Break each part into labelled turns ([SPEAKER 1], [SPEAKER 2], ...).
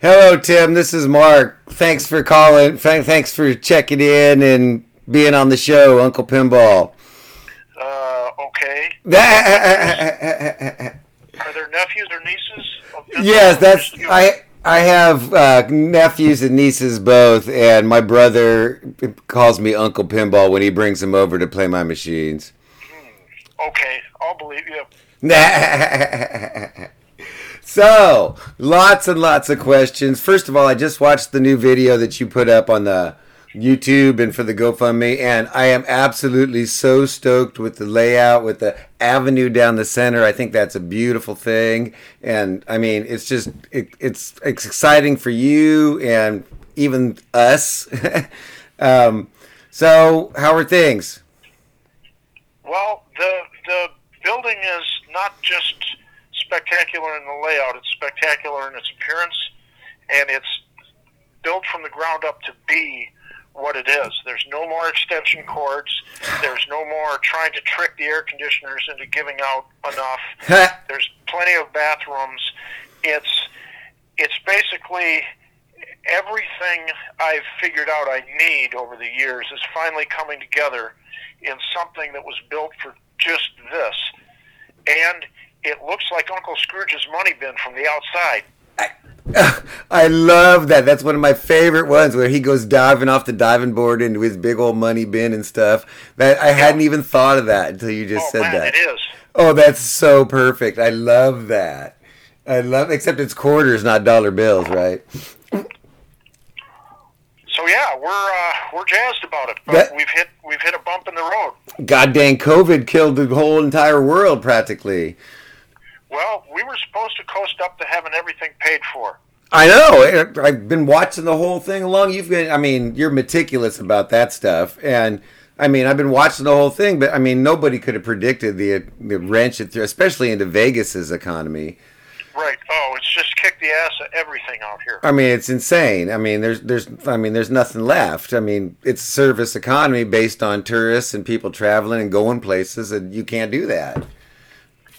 [SPEAKER 1] Hello, Tim. This is Mark. Thanks for calling. Th- Thanks for checking in and being on the show, Uncle Pinball.
[SPEAKER 2] Uh, okay. Are there nephews or nieces? Yes,
[SPEAKER 1] that's I. I have uh, nephews and nieces both, and my brother calls me Uncle Pinball when he brings them over to play my machines.
[SPEAKER 2] Okay, I'll believe you.
[SPEAKER 1] so, lots and lots of questions. First of all, I just watched the new video that you put up on the YouTube and for the GoFundMe, and I am absolutely so stoked with the layout, with the avenue down the center. I think that's a beautiful thing, and I mean, it's just it, it's it's exciting for you and even us. um, so, how are things?
[SPEAKER 2] Well, the the building is not just spectacular in the layout; it's spectacular in its appearance, and it's built from the ground up to be what it is. There's no more extension cords. There's no more trying to trick the air conditioners into giving out enough. There's plenty of bathrooms. It's it's basically everything I've figured out I need over the years is finally coming together in something that was built for just this. And it looks like Uncle Scrooge's money bin from the outside.
[SPEAKER 1] I love that. That's one of my favorite ones where he goes diving off the diving board into his big old money bin and stuff. That I hadn't even thought of that until you just
[SPEAKER 2] oh
[SPEAKER 1] said
[SPEAKER 2] man,
[SPEAKER 1] that.
[SPEAKER 2] it is.
[SPEAKER 1] Oh, that's so perfect. I love that. I love except it's quarters, not dollar bills, right?
[SPEAKER 2] So yeah, we're uh, we're jazzed about it. But
[SPEAKER 1] That-
[SPEAKER 2] we've hit we've hit a bump in the road.
[SPEAKER 1] God dang COVID killed the whole entire world practically.
[SPEAKER 2] Well, we were supposed to coast up to having everything paid for.
[SPEAKER 1] I know. I've been watching the whole thing along. You've been, I mean, you're meticulous about that stuff. And I mean, I've been watching the whole thing, but I mean, nobody could have predicted the, the wrench it threw, especially into Vegas's economy.
[SPEAKER 2] Right. Oh, it's just kicked the ass of everything out here.
[SPEAKER 1] I mean, it's insane. I mean, there's, there's, I mean, there's nothing left. I mean, it's a service economy based on tourists and people traveling and going places, and you can't do that.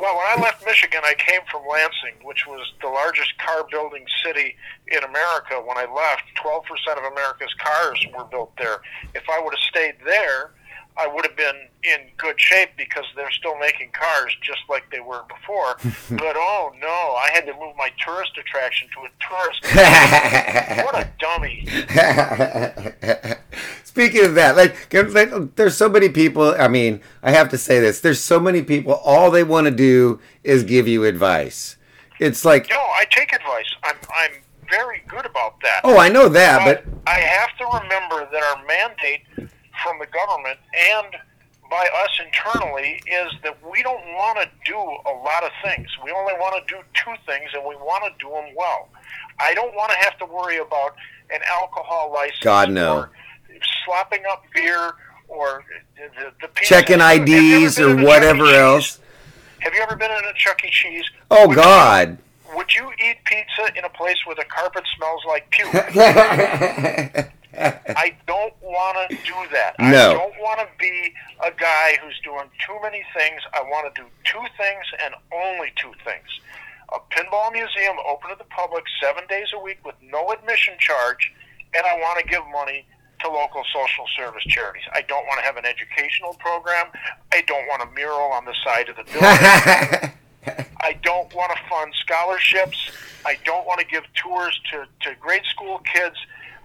[SPEAKER 2] Well, when I left Michigan, I came from Lansing, which was the largest car building city in America. When I left, 12% of America's cars were built there. If I would have stayed there, I would have been in good shape because they're still making cars just like they were before. but oh no, I had to move my tourist attraction to a tourist. what a dummy.
[SPEAKER 1] Speaking of that, like, like, there's so many people. I mean, I have to say this: there's so many people. All they want to do is give you advice. It's like,
[SPEAKER 2] No, I take advice. I'm I'm very good about that.
[SPEAKER 1] oh, I know that, but
[SPEAKER 2] But I have to remember that our mandate from the government and by us internally is that we don't want to do a lot of things. We only want to do two things, and we want to do them well. I don't want to have to worry about an alcohol license,
[SPEAKER 1] God, no.
[SPEAKER 2] or slopping up beer, or the, the pizza.
[SPEAKER 1] checking
[SPEAKER 2] Have you ever
[SPEAKER 1] IDs or
[SPEAKER 2] in a Chuck
[SPEAKER 1] whatever else.
[SPEAKER 2] Have you ever been in a Chuck E. Cheese?
[SPEAKER 1] Oh
[SPEAKER 2] Would
[SPEAKER 1] God.
[SPEAKER 2] You, would you eat pizza in a place where the carpet smells like puke? I don't want to do that.
[SPEAKER 1] No.
[SPEAKER 2] I don't want to be a guy who's doing too many things. I want to do two things and only two things. A pinball museum open to the public seven days a week with no admission charge, and I want to give money to local social service charities. I don't want to have an educational program. I don't want a mural on the side of the building. I don't want to fund scholarships. I don't want to give tours to, to grade school kids.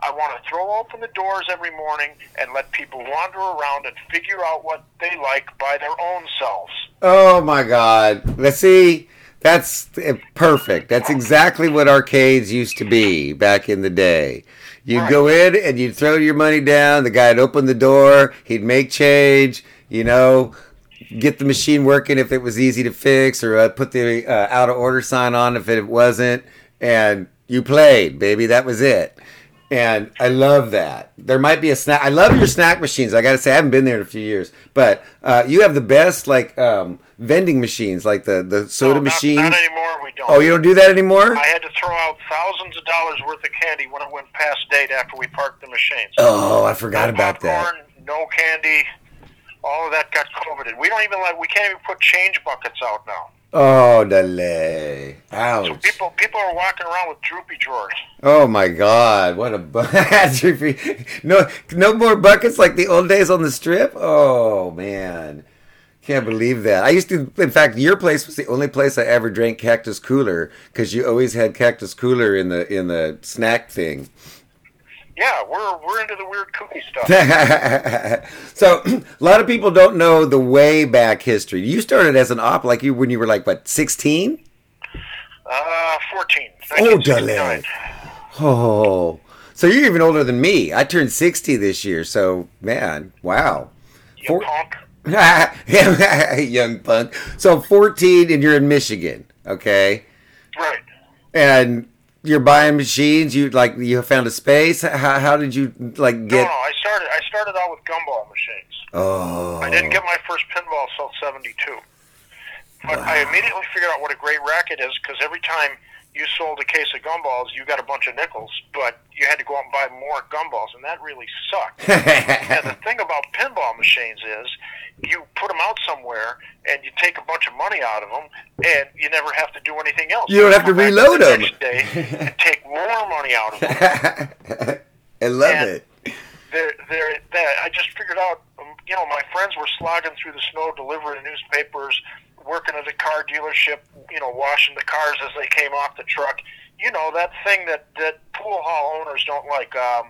[SPEAKER 2] I want to throw open the doors every morning and let people wander around and figure out what they like by their own selves.
[SPEAKER 1] Oh my God. Let's see. That's eh, perfect. That's exactly what arcades used to be back in the day. You'd go in and you'd throw your money down. The guy'd open the door. He'd make change. You know, get the machine working if it was easy to fix, or uh, put the uh, out of order sign on if it wasn't. And you played, baby. That was it. And I love that. There might be a snack. I love your snack machines. I got to say, I haven't been there in a few years, but uh, you have the best like um, vending machines, like the the soda
[SPEAKER 2] No, not-
[SPEAKER 1] machine.
[SPEAKER 2] Not, anymore. We don't.
[SPEAKER 1] oh, you don't do that anymore.
[SPEAKER 2] I had to throw out thousands of dollars worth of candy when it went past date after we parked the machines.
[SPEAKER 1] Oh, I forgot
[SPEAKER 2] no
[SPEAKER 1] about
[SPEAKER 2] popcorn,
[SPEAKER 1] that.
[SPEAKER 2] No candy. All of that got coveted. We don't even let. We can't even put change buckets out now.
[SPEAKER 1] Oh, delay. Ouch.
[SPEAKER 2] So people people are walking around with droopy drawers.
[SPEAKER 1] Oh my God! What a bu- no no more buckets like the old days on the strip. Oh man, can't believe that. I used to. In fact, your place was the only place I ever drank Cactus Cooler because you always had Cactus Cooler in the in the snack thing.
[SPEAKER 2] Yeah, we're we're into the weird kooky stuff.
[SPEAKER 1] so a lot of people don't know the way back history. You started as an op like you when you were like what sixteen?
[SPEAKER 2] Uh, fourteen.
[SPEAKER 1] Oh,
[SPEAKER 2] 1969.
[SPEAKER 1] delay. Oh, so you're even older than me. I turned sixty this year. So man, wow.
[SPEAKER 2] You
[SPEAKER 1] Four-
[SPEAKER 2] punk.
[SPEAKER 1] young punk. So 14 and you're in Michigan, okay?
[SPEAKER 2] Right.
[SPEAKER 1] And you're buying machines. You like you found a space. How, how did you like get?
[SPEAKER 2] no. I started. I started out with gumball machines.
[SPEAKER 1] Oh,
[SPEAKER 2] I didn't oh. get my first pinball till '72. But I immediately figured out what a great racket is because every time you sold a case of gumballs, you got a bunch of nickels, but you had to go out and buy more gumballs, and that really sucked. and the thing about pinball machines is you put them out somewhere and you take a bunch of money out of them and you never have to do anything else.
[SPEAKER 1] You don't have to reload
[SPEAKER 2] the
[SPEAKER 1] 'em.
[SPEAKER 2] Next day and take more money out of them.
[SPEAKER 1] I love
[SPEAKER 2] And-
[SPEAKER 1] it.
[SPEAKER 2] There, there, that I just figured out. um, You know, my friends were slogging through the snow, delivering newspapers, working at a car dealership. You know, washing the cars as they came off the truck. You know, that thing that that pool hall owners don't like. Um,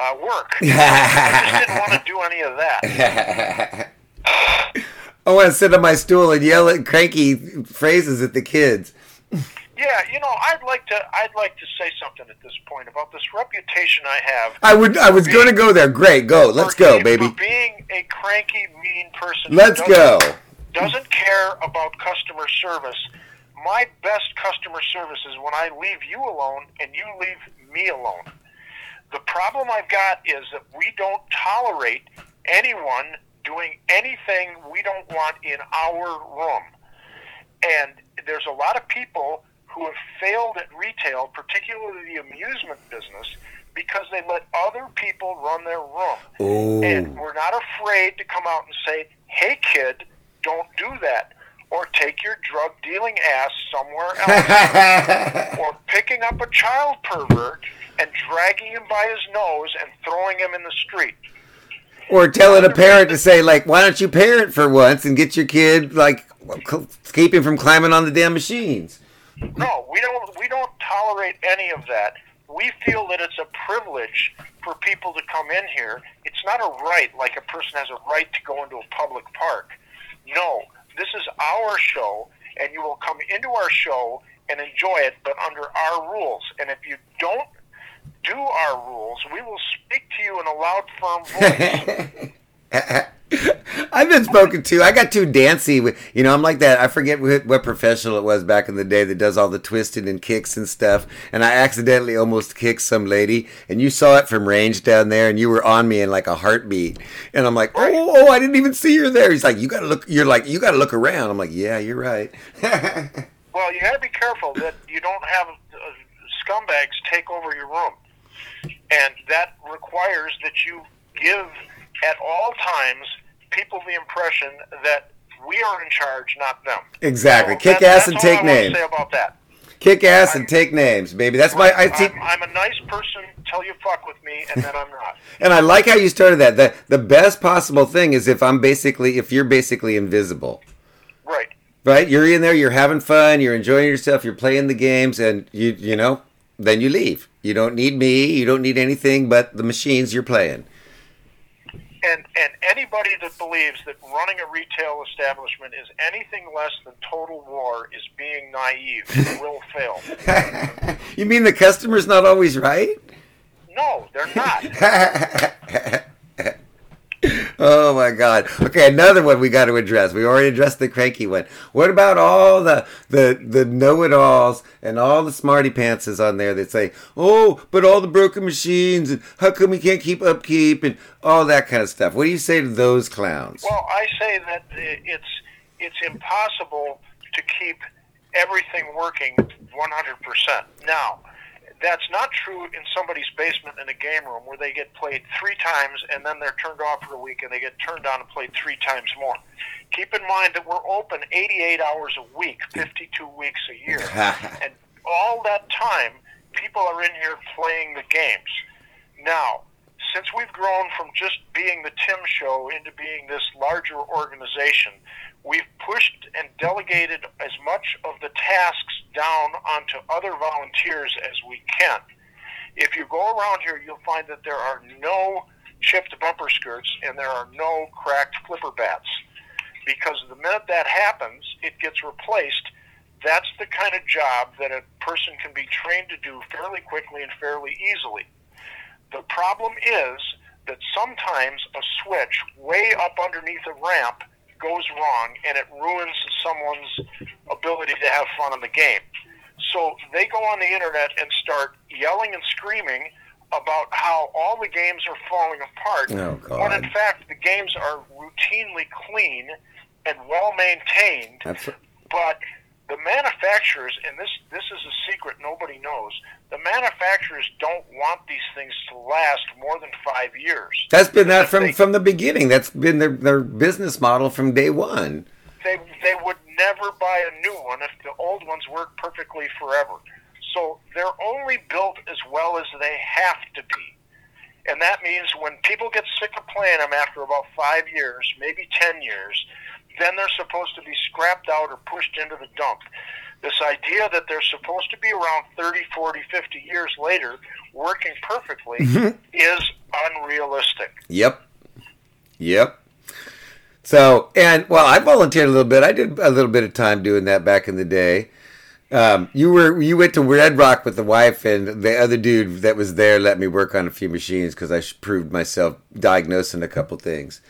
[SPEAKER 2] uh, work. I just didn't want to do any of that.
[SPEAKER 1] I want to sit on my stool and yell at cranky phrases at the kids.
[SPEAKER 2] Yeah, you know, I'd like to. I'd like to say something at this point about this reputation I have.
[SPEAKER 1] I would. I was going to go there. Great, go. Let's go, baby.
[SPEAKER 2] For being a cranky, mean person.
[SPEAKER 1] Let's go.
[SPEAKER 2] Doesn't care about customer service. My best customer service is when I leave you alone and you leave me alone. The problem I've got is that we don't tolerate anyone doing anything we don't want in our room. And there's a lot of people who have failed at retail, particularly the amusement business, because they let other people run their room.
[SPEAKER 1] Oh.
[SPEAKER 2] And we're not afraid to come out and say, hey, kid, don't do that. Or take your drug dealing ass somewhere else. or picking up a child pervert and dragging him by his nose and throwing him in the street.
[SPEAKER 1] Or telling a parent to say, like, why don't you parent for once and get your kid, like, keep him from climbing on the damn machines?
[SPEAKER 2] No, we don't. We don't tolerate any of that. We feel that it's a privilege for people to come in here. It's not a right, like a person has a right to go into a public park. No, this is our show, and you will come into our show and enjoy it, but under our rules. And if you don't do our rules, we will speak to you in a loud, firm voice.
[SPEAKER 1] I've been spoken to. I got too dancy. You know, I'm like that. I forget what, professional it was back in the day that does all the twisting and kicks and stuff. And I accidentally almost kicked some lady. And you saw it from range down there, and you were on me in like a heartbeat. And I'm like, oh, oh, I didn't even see her there. He's like, you gotta look. You're like, you gotta look around. I'm like, yeah, you're right.
[SPEAKER 2] Well, you got to be careful that you don't have uh, scumbags take over your room, and that requires that you give at all times people the impression that we are in charge, not them.
[SPEAKER 1] exactly.
[SPEAKER 2] So
[SPEAKER 1] Kick
[SPEAKER 2] that-
[SPEAKER 1] ass and take
[SPEAKER 2] I
[SPEAKER 1] names.
[SPEAKER 2] Say about that.
[SPEAKER 1] Kick ass and take names, baby. That's my. I see.
[SPEAKER 2] I'm, I'm a nice person till you fuck with me, and then I'm not.
[SPEAKER 1] And I like how you started that. The the best possible thing is if I'm basically if you're basically invisible.
[SPEAKER 2] Right.
[SPEAKER 1] Right? You're in there, you're having fun, you're enjoying yourself, you're playing the games and you you know, then you leave. You don't need me, you don't need anything but the machines you're playing.
[SPEAKER 2] And and anybody that believes that running a retail establishment is anything less than total war is being naive and will fail.
[SPEAKER 1] you mean the customer's not always right?
[SPEAKER 2] No, they're not.
[SPEAKER 1] oh my god. Okay, another one we got to address. We already addressed the cranky one. What about all the the the know-it-alls and all the smarty pantses on there that say, "Oh, but all the broken machines and how come we can't keep upkeep and all that kind of stuff." What do you say to those clowns?
[SPEAKER 2] Well, I say that it's it's impossible to keep everything working 100%. Now, That's not true in somebody's basement in a game room where they get played three times and then they're turned off for a week and they get turned on and played three times more. Keep in mind that we're open 88 hours a week, 52 weeks a year. and all that time, people are in here playing the games. Now, since we've grown from just being the Tim Show into being this larger organization, we've pushed and delegated as much of the tasks down onto other volunteers as we can. If you go around here, you'll find that there are no chipped bumper skirts and there are no cracked flipper bats. Because the minute that happens, it gets replaced. That's the kind of job that a person can be trained to do fairly quickly and fairly easily. The problem is that sometimes a switch way up underneath a ramp goes wrong and it ruins someone's ability to have fun in the game. So they go on the internet and start yelling and screaming about how all the games are falling apart.
[SPEAKER 1] Oh, God.
[SPEAKER 2] When in fact the games are routinely clean and well maintained.
[SPEAKER 1] That's
[SPEAKER 2] But the manufacturers, and this this is a secret nobody knows, the manufacturers don't want these things to last more than five years.
[SPEAKER 1] that's been that from
[SPEAKER 2] they-
[SPEAKER 1] from the beginning. That's been their their business model from day one.
[SPEAKER 2] they they would never buy a new one if the old ones work perfectly forever. So they're only built as well as they have to be. And that means when people get sick of playing them after about five years, maybe ten years, then they're supposed to be scrapped out or pushed into the dump. This idea that they're supposed to be around 30, 40, 50 years later working perfectly is unrealistic.
[SPEAKER 1] Yep. Yep. So, and well, I volunteered a little bit. I did a little bit of time doing that back in the day. Um, you were you went to Red Rock with the wife and the other dude that was there let me work on a few machines because I proved myself diagnosing a couple things.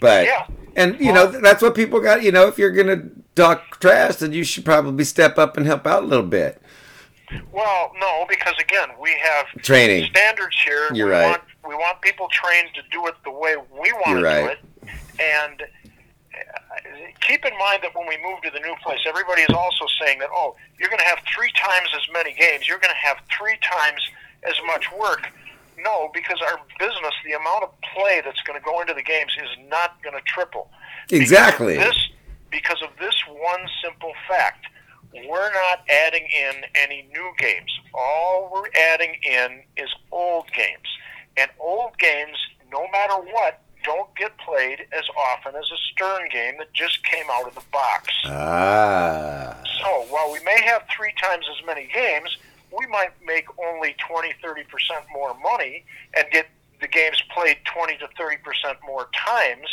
[SPEAKER 1] But
[SPEAKER 2] Yeah.
[SPEAKER 1] and you know that's what people got. You know, if you're gonna talk trash, then you should probably step up and help out a little bit.
[SPEAKER 2] Well, no, because again, we have
[SPEAKER 1] Training.
[SPEAKER 2] standards here.
[SPEAKER 1] You're
[SPEAKER 2] we
[SPEAKER 1] right.
[SPEAKER 2] Want, we want people trained to do it the way we want
[SPEAKER 1] You're
[SPEAKER 2] to
[SPEAKER 1] right.
[SPEAKER 2] do it. And uh, keep in mind that when we move to the new place, everybody is also saying that, oh, you're going to have three times as many games. You're going to have three times as much work. No, because our business, the amount of play that's going to go into the games is not going to triple.
[SPEAKER 1] Exactly.
[SPEAKER 2] Because of this, because of this one simple fact, we're not adding in any new games. All we're adding in is old games. And old games, no matter what, don't get played as often as a Stern game that just came out of the box.
[SPEAKER 1] Ah.
[SPEAKER 2] So while we may have three times as many games, we might make only 20, 30% more money and get the games played 20 to 30% more times.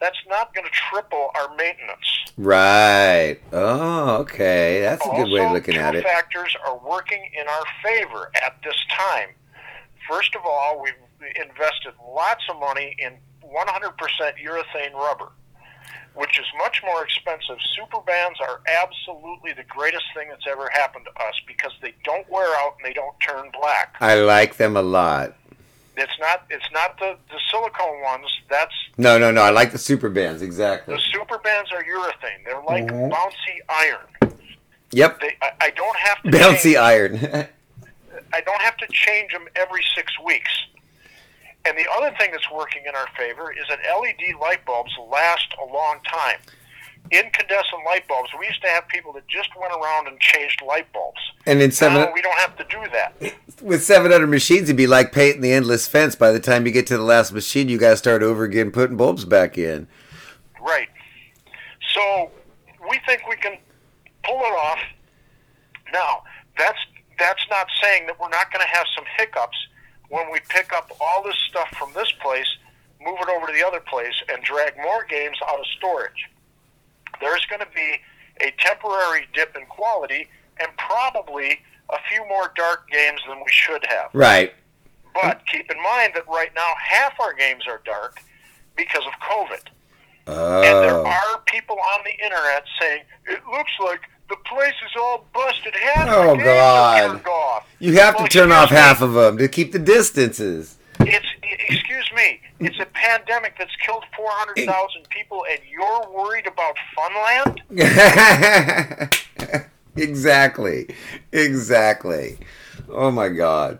[SPEAKER 2] That's not going to triple our maintenance.
[SPEAKER 1] Right. Oh, okay. That's a good way of looking at it.
[SPEAKER 2] factors are working in our favor at this time. First of all, we've invested lots of money in 100% urethane rubber, which is much more expensive. Super bands are absolutely the greatest thing that's ever happened to us because they don't wear out and they don't turn black.
[SPEAKER 1] I like them a lot.
[SPEAKER 2] It's not it's not the, the silicone ones. That's
[SPEAKER 1] No, no, no. I like the super bands. Exactly.
[SPEAKER 2] the super bands are urethane. They're like
[SPEAKER 1] Mhm.
[SPEAKER 2] bouncy iron.
[SPEAKER 1] Yep.
[SPEAKER 2] They, I, I don't have to
[SPEAKER 1] Bouncy
[SPEAKER 2] change-
[SPEAKER 1] iron.
[SPEAKER 2] I don't have to change them every six weeks. And the other thing that's working in our favor is that LED light bulbs last a long time. Incandescent light bulbs, we used to have people that just went around and changed light bulbs.
[SPEAKER 1] and in
[SPEAKER 2] Now
[SPEAKER 1] seven
[SPEAKER 2] we don't have to do that.
[SPEAKER 1] with seven hundred machines, it'd be like painting the endless fence. By the time you get to the last machine, you got to start over again, putting bulbs back in.
[SPEAKER 2] Right. So we think we can pull it off. Now, that's that's not saying that we're not going to have some hiccups when we pick up all this stuff from this place, move it over to the other place, and drag more games out of storage. There's going to be a temporary dip in quality and probably a few more dark games than we should have.
[SPEAKER 1] Right.
[SPEAKER 2] But keep in mind that right now half our games are dark because of COVID. And there
[SPEAKER 1] Oh.
[SPEAKER 2] are people on the internet saying it looks like the place is all busted. Half
[SPEAKER 1] Oh, God.
[SPEAKER 2] off.
[SPEAKER 1] You have to turn off
[SPEAKER 2] excuse
[SPEAKER 1] half of them to keep the distances.
[SPEAKER 2] It's excuse me. It's a pandemic that's killed four hundred thousand people, and you're worried about Funland?
[SPEAKER 1] exactly. Exactly. Oh my god.